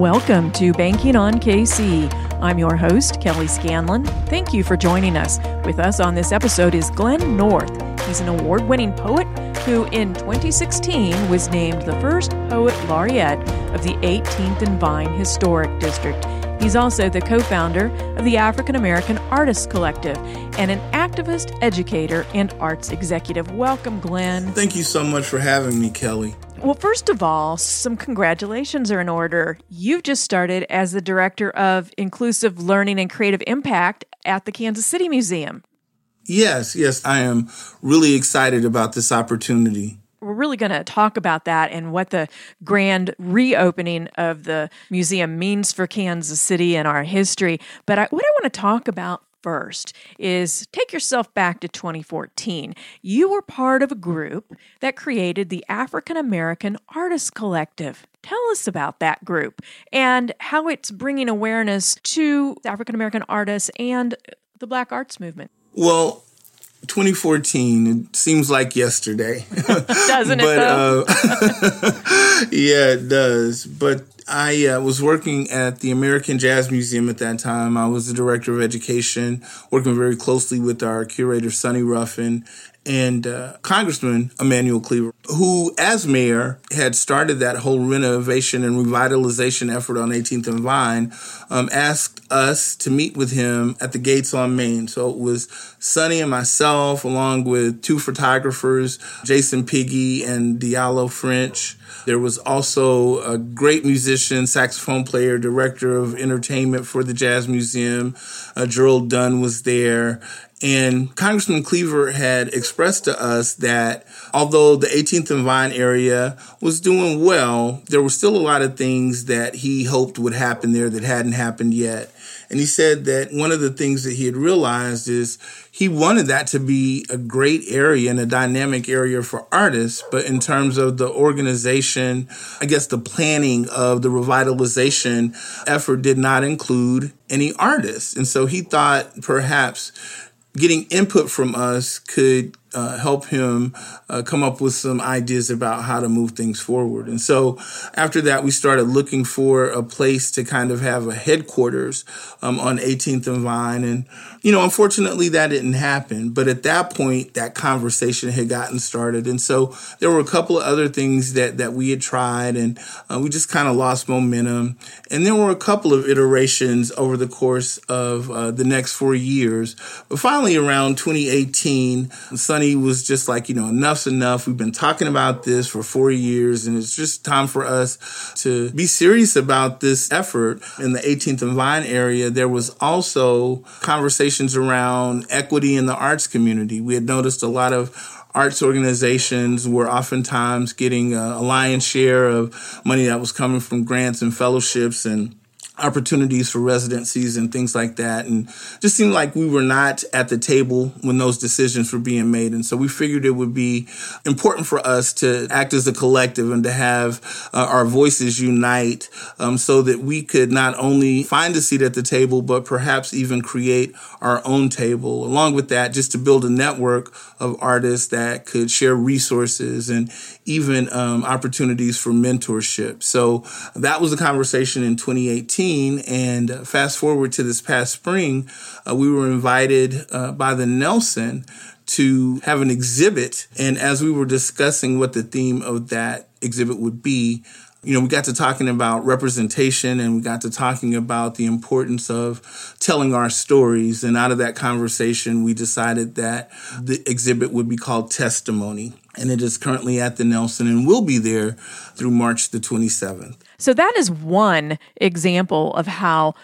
Welcome to Banking on KC. I'm your host, Kelly Scanlon. Thank you for joining us. With us on this episode is Glenn North. He's an award winning poet who, in 2016, was named the first poet laureate of the 18th and Vine Historic District. He's also the co founder of the African American Artists Collective and an activist, educator, and arts executive. Welcome, Glenn. Thank you so much for having me, Kelly. Well, first of all, some congratulations are in order. You've just started as the director of inclusive learning and creative impact at the Kansas City Museum. Yes, yes, I am really excited about this opportunity. We're really going to talk about that and what the grand reopening of the museum means for Kansas City and our history. But I, what I want to talk about first is take yourself back to 2014. You were part of a group that created the African American Artists Collective. Tell us about that group and how it's bringing awareness to African American artists and the Black arts movement. Well, 2014 it seems like yesterday doesn't but, it though? uh, yeah it does but I uh, was working at the American Jazz Museum at that time. I was the director of education, working very closely with our curator, Sonny Ruffin, and uh, Congressman Emanuel Cleaver, who, as mayor, had started that whole renovation and revitalization effort on 18th and Vine, um, asked us to meet with him at the Gates on Main. So it was Sonny and myself, along with two photographers, Jason Piggie and Diallo French. There was also a great musician, saxophone player, director of entertainment for the Jazz Museum. Uh, Gerald Dunn was there. And Congressman Cleaver had expressed to us that although the 18th and Vine area was doing well, there were still a lot of things that he hoped would happen there that hadn't happened yet. And he said that one of the things that he had realized is he wanted that to be a great area and a dynamic area for artists. But in terms of the organization, I guess the planning of the revitalization effort did not include any artists. And so he thought perhaps getting input from us could uh, help him uh, come up with some ideas about how to move things forward. And so after that, we started looking for a place to kind of have a headquarters um, on 18th and Vine. And, you know, unfortunately, that didn't happen. But at that point, that conversation had gotten started. And so there were a couple of other things that, that we had tried, and uh, we just kind of lost momentum. And there were a couple of iterations over the course of uh, the next four years. But finally, around 2018, Was just like, you know, enough's enough. We've been talking about this for four years, and it's just time for us to be serious about this effort in the 18th and Vine area. There was also conversations around equity in the arts community. We had noticed a lot of arts organizations were oftentimes getting uh, a, lion's share of money that was coming from grants and fellowships and opportunities for residencies and things like that. And just seemed like we were not at the table when those decisions were being made. And so we figured it would be important for us to act as a collective and to have uh, our voices unite um, so that we could not only find a seat at the table, but perhaps even create our own table. Along with that, just to build a network of artists that could share resources and even um, opportunities for mentorship. So that was the conversation in 2018 and fast forward to this past spring, uh, we were invited uh, by the Nelson to have an exhibit. And as we were discussing what the theme of that exhibit would be, you know, we got to talking about representation and we got to talking about the importance of telling our stories. And out of that conversation, we decided that the exhibit would be called Testimony. And it is currently at the Nelson and will be there through March the 27th. So that is one example of how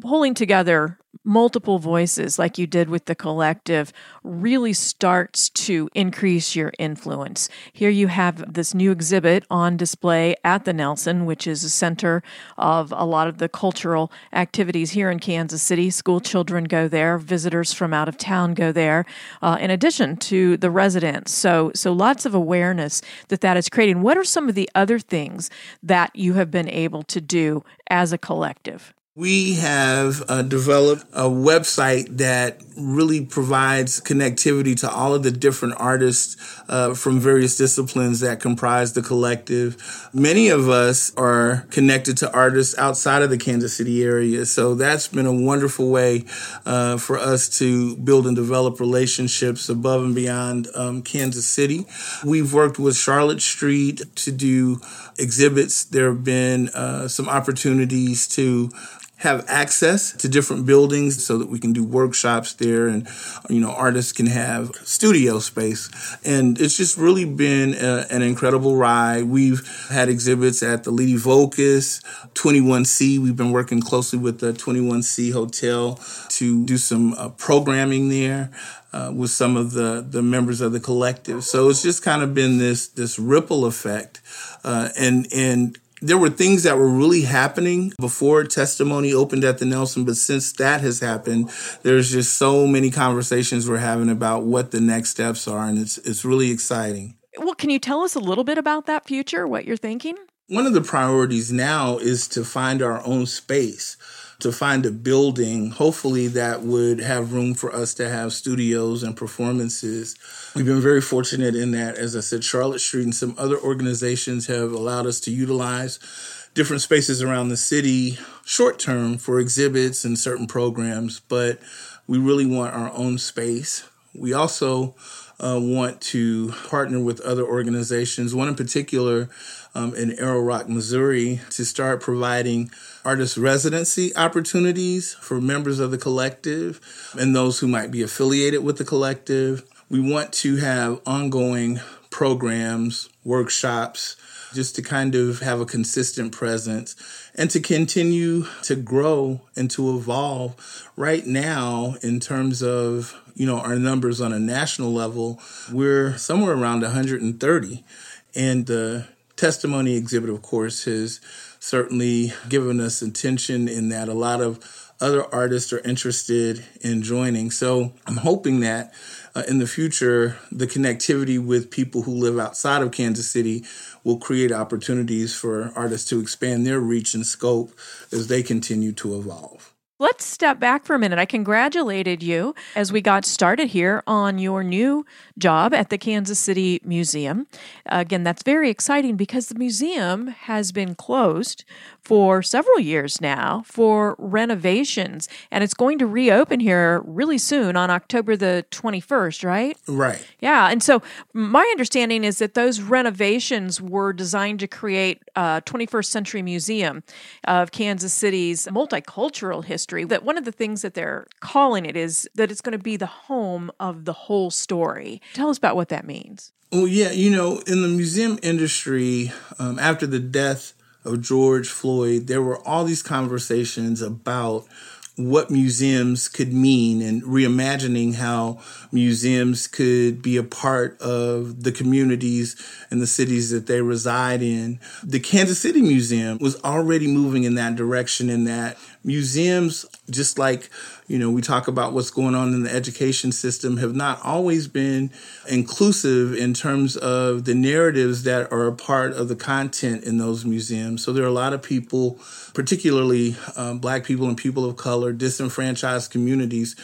pulling together multiple voices like you did with the collective really starts to increase your influence. Here you have this new exhibit on display at the Nelson, which is a center of a lot of the cultural activities here in Kansas City. School children go there, visitors from out of town go there, uh, in addition to the residents. So, so lots of awareness that that is creating. What are some of the other things that you have been able to do as a collective? We have uh, developed a website that really provides connectivity to all of the different artists uh, from various disciplines that comprise the collective. Many of us are connected to artists outside of the Kansas City area, so that's been a wonderful way uh, for us to build and develop relationships above and beyond um, Kansas City. We've worked with Charlotte Street to do exhibits. There have been uh, some opportunities to have access to different buildings so that we can do workshops there and you know artists can have studio space. And it's just really been a, an incredible ride. We've had exhibits at the Lady Vocus 21C we've been working closely with the 21C hotel to do some uh, programming there uh, with some of the the members of the collective. So it's just kind of been this this ripple effect uh, and and there were things that were really happening before testimony opened at the Nelson, but since that has happened, there's just so many conversations we're having about what the next steps are, and it's it's really exciting. Well, can you tell us a little bit about that future, what you're thinking? One of the priorities now is to find our own space to find a building, hopefully, that would have room for us to have studios and performances. We've been very fortunate in that, as I said, Charlotte Street and some other organizations have allowed us to utilize different spaces around the city short term for exhibits and certain programs, but we really want our own space. We also uh, want to partner with other organizations, one in particular um, in Arrow Rock, Missouri, to start providing artist residency opportunities for members of the collective and those who might be affiliated with the collective. We want to have ongoing programs, workshops, just to kind of have a consistent presence and to continue to grow and to evolve. Right now, in terms of you know our numbers on a national level, we're somewhere around 130, and the testimony exhibit, of course, has certainly given us attention in that a lot of other artists are interested in joining. So I'm hoping that uh, in the future, the connectivity with people who live outside of Kansas City will create opportunities for artists to expand their reach and scope as they continue to evolve. Let's step back for a minute. I congratulated you as we got started here on your new job at the Kansas City Museum. Again, that's very exciting because the museum has been closed for several years now for renovations, and it's going to reopen here really soon on October the 21st, right? Right. Yeah. And so my understanding is that those renovations were designed to create a 21st century museum of Kansas City's multicultural history. That one of the things that they're calling it is that it's going to be the home of the whole story. Tell us about what that means. Well, yeah, you know, in the museum industry, um, after the death of George Floyd, there were all these conversations about what museums could mean and reimagining how museums could be a part of the communities and the cities that they reside in. The Kansas City Museum was already moving in that direction in that museums, just like, you know, we talk about what's going on in the education system, have not always been inclusive in terms of the narratives that are a part of the content in those museums. So there are a lot of people, particularly um, Black people and people of color, disenfranchised communities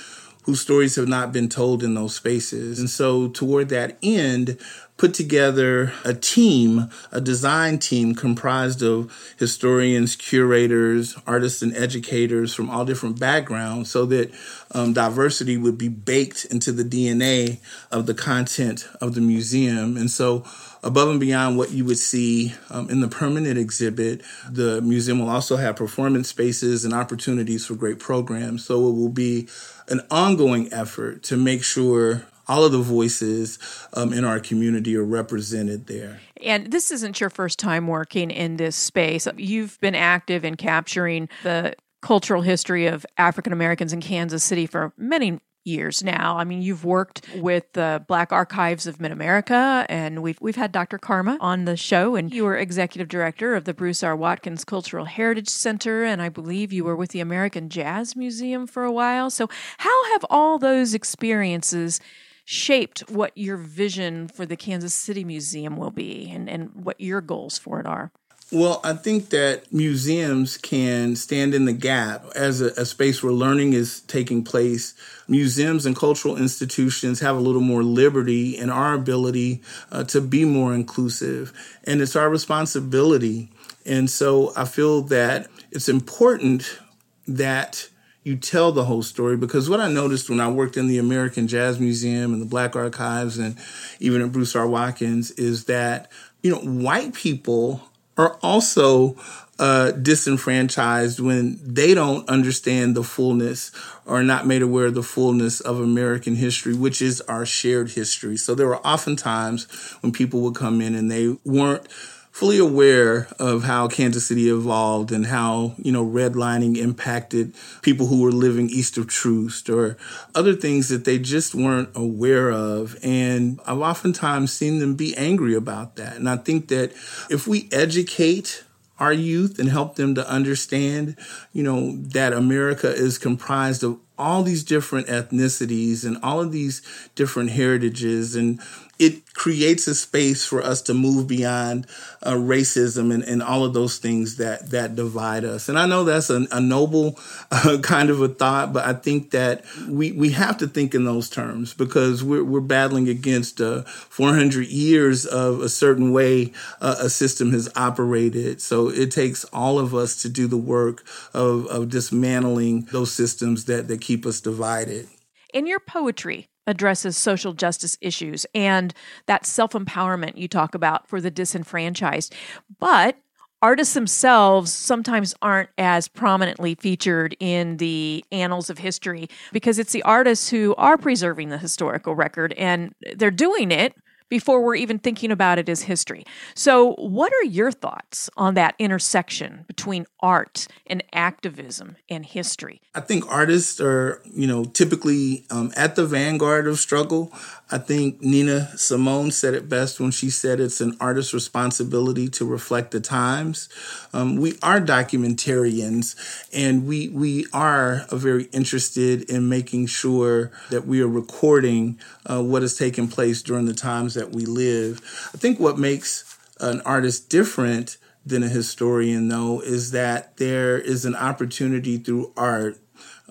whose stories have not been told in those spaces. And so, toward that end, put together a team, a design team comprised of historians, curators, artists, and educators from all different backgrounds so that um, diversity would be baked into the DNA of the content of the museum. And so, above and beyond what you would see um, in the permanent exhibit, the museum will also have performance spaces and opportunities for great programs. So it will be an ongoing effort to make sure all of the voices um, in our community are represented there. And this isn't your first time working in this space. You've been active in capturing the cultural history of African Americans in Kansas City for many years now. I mean, you've worked with the Black Archives of Mid America, and we've we've had Dr. Karma on the show, and you were executive director of the Bruce R. Watkins Cultural Heritage Center, and I believe you were with the American Jazz Museum for a while. So, how have all those experiences shaped what your vision for the Kansas City Museum will be and, and what your goals for it are? Well, I think that museums can stand in the gap as a, a, space where learning is taking place. Museums and cultural institutions have a little more liberty in our ability uh, to be more inclusive. And it's our responsibility. And so I feel that it's important that you tell the whole story because what I noticed when I worked in the American Jazz Museum and the Black Archives and even at Bruce R. Watkins is that, you know, white people are also uh, disenfranchised when they don't understand the fullness or not made aware of the fullness of American history, which is our shared history. So there were often times when people would come in and they weren't fully aware of how Kansas City evolved and how, you know, redlining impacted people who were living east of Troost or other things that they just weren't aware of. And I've oftentimes seen them be angry about that. And I think that if we educate our youth and help them to understand, you know, that America is comprised of all these different ethnicities and all of these different heritages and it creates a space for us to move beyond uh, racism and, and all of those things that that divide us. And I know that's a, a noble uh, kind of a thought, but I think that we we have to think in those terms because we're we're battling against uh, 400 years of a certain way uh, a system has operated. So it takes all of us to do the work of, of dismantling those systems that that keep us divided. In your poetry, addresses social justice issues and that self empowerment you talk about for the disenfranchised. But artists themselves sometimes aren't as prominently featured in the annals of history because it's the artists who are preserving the historical record and they're doing it before we're even thinking about it as history. So, what are your thoughts on that intersection between art and activism and history? I think artists are, you know, typically um, at the vanguard of struggle. I think Nina Simone said it best when she said it's an artist's responsibility to reflect the times. Um, we are documentarians, and we we are very interested in making sure that we are recording uh, what has taken place during the times that we live. I think what makes an artist different than a historian, though, is that there is an opportunity through art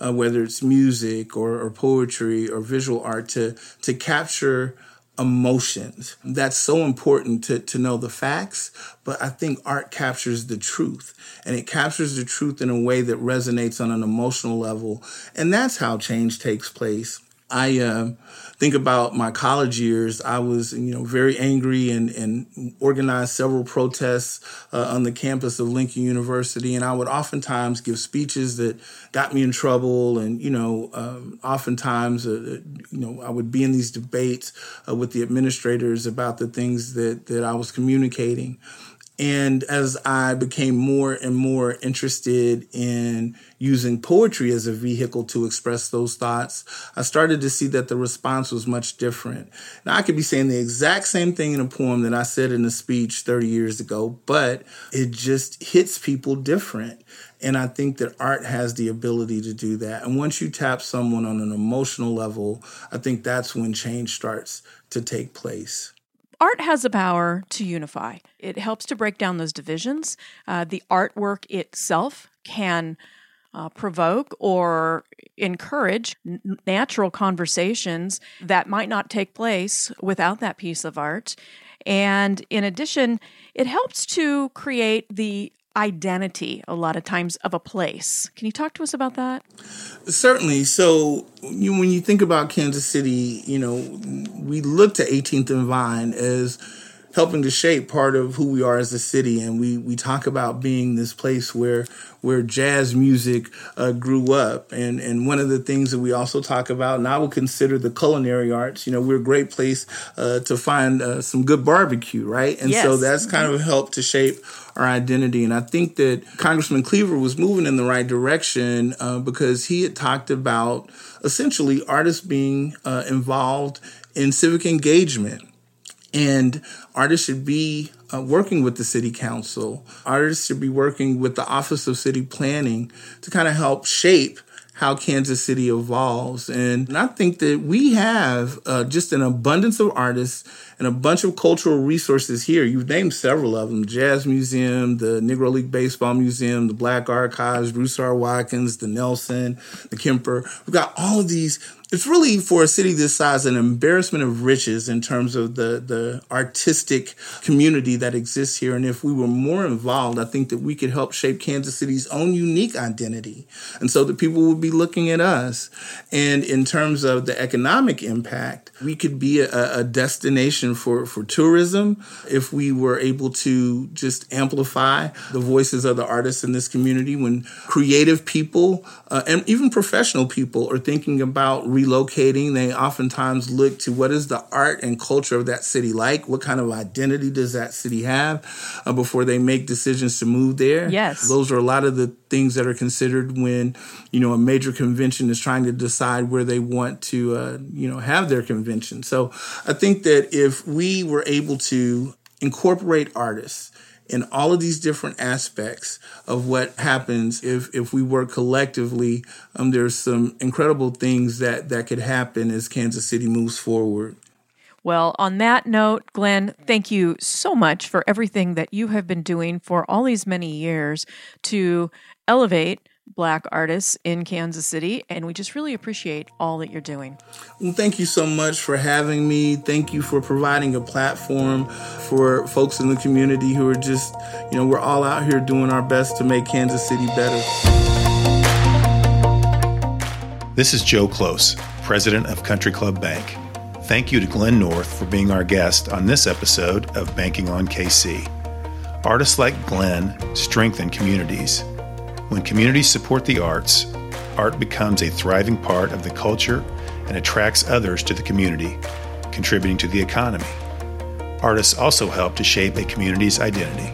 uh, whether it's music or, or poetry or visual art, to to capture emotions. That's so important to, to know the facts, but I think art captures the truth. And it captures the truth in a way that resonates on an emotional level. And that's how change takes place. I uh, think about my college years. I was, you know, very angry and, and organized several protests uh, on the campus of Lincoln University. And I would oftentimes give speeches that got me in trouble. And, you know, um, oftentimes, uh, you know, I would be in these debates uh, with the administrators about the things that, that I was communicating. And as I became more and more interested in using poetry as a vehicle to express those thoughts, I started to see that the response was much different. Now, I could be saying the exact same thing in a poem that I said in a speech 30 years ago, but it just hits people different. And I think that art has the ability to do that. And once you tap someone on an emotional level, I think that's when change starts to take place art has a power to unify. It helps to break down those divisions. Uh, the artwork itself can uh, provoke or encourage n- natural conversations that might not take place without that piece of art. And in addition, it helps to create the identity a lot of times of a place. Can you talk to us about that? Certainly. So, you, when you think about Kansas City, you know, we look to 18th and Vine as helping to shape part of who we are as a city. And we, we talk about being this place where where jazz music uh, grew up. And, and one of the things that we also talk about, and I would consider the culinary arts, you know, we're a great place uh, to find uh, some good barbecue, right? And yes. so that's kind of helped to shape our identity. And I think that Congressman Cleaver was moving in the right direction uh, because he had talked about essentially artists being uh, involved in civic engagement and artists should be uh, working with the city council. Artists should be working with the Office of City Planning to kind of help shape how Kansas City evolves. And I think that we have uh, just an abundance of artists and a bunch of cultural resources here. You've named several of them Jazz Museum, the Negro League Baseball Museum, the Black Archives, Bruce R. Watkins, the Nelson, the Kemper. We've got all of these it's really for a city this size an embarrassment of riches in terms of the the artistic community that exists here. And if we were more involved i think that we could help shape kansas city's own unique identity. And so that people would be looking at us. And in terms of the economic impact we could be a, a destination for for tourism if we were able to just amplify the voices of the artists in this community when creative people uh, and even professional people are thinking about relocating, they oftentimes look to what is the art and culture of that city like? What kind of identity does that city have uh, before they make decisions to move there? Yes. Those are a lot of the things that are considered when, you know, a major convention is trying to decide where they want to, uh, you know, have their convention. So I think that if we were able to incorporate artists, in all of these different aspects of what happens if if we work collectively. Um, there's some incredible things that that could happen as Kansas City moves forward. Well, on that note, Glenn, thank you so much for everything that you have been doing for all these many years to elevate Black artists in Kansas City, and we just really appreciate all that you're doing. Well, thank you so much for having me. Thank you for providing a platform for folks in the community who are just, you know, we're all out here doing our best to make Kansas City better. This is Joe Close, president of Country Club Bank. Thank you to Glenn North for being our guest on this episode of Banking on KC. Artists like Glenn strengthen communities when communities support the arts, art becomes a thriving part of the culture and attracts others to the community, contributing to the economy. Artists also help to shape a community's identity.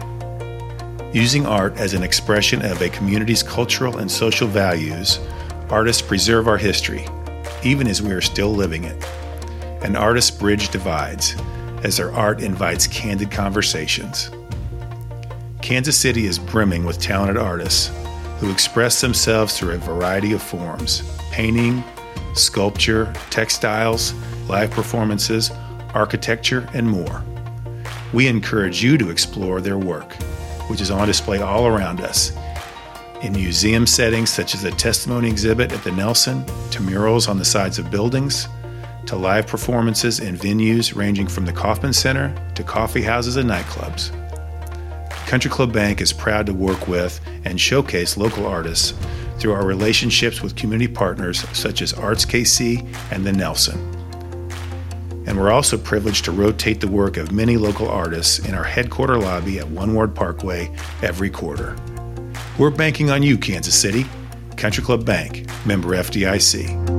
Using art as an expression of a community's cultural and social values, artists preserve our history, even as we are still living it. An artist's bridge divides, as their art invites candid conversations. Kansas City is brimming with talented artists who express themselves through a variety of forms painting, sculpture, textiles, live performances, architecture, and more. We encourage you to explore their work, which is on display all around us in museum settings such as a testimony exhibit at the Nelson, to murals on the sides of buildings, to live performances in venues ranging from the Kauffman Center to coffee houses and nightclubs. Country Club Bank is proud to work with and showcase local artists through our relationships with community partners such as Arts KC and the Nelson. And we're also privileged to rotate the work of many local artists in our headquarter lobby at One Ward Parkway every quarter. We're banking on you, Kansas City. Country Club Bank, member FDIC.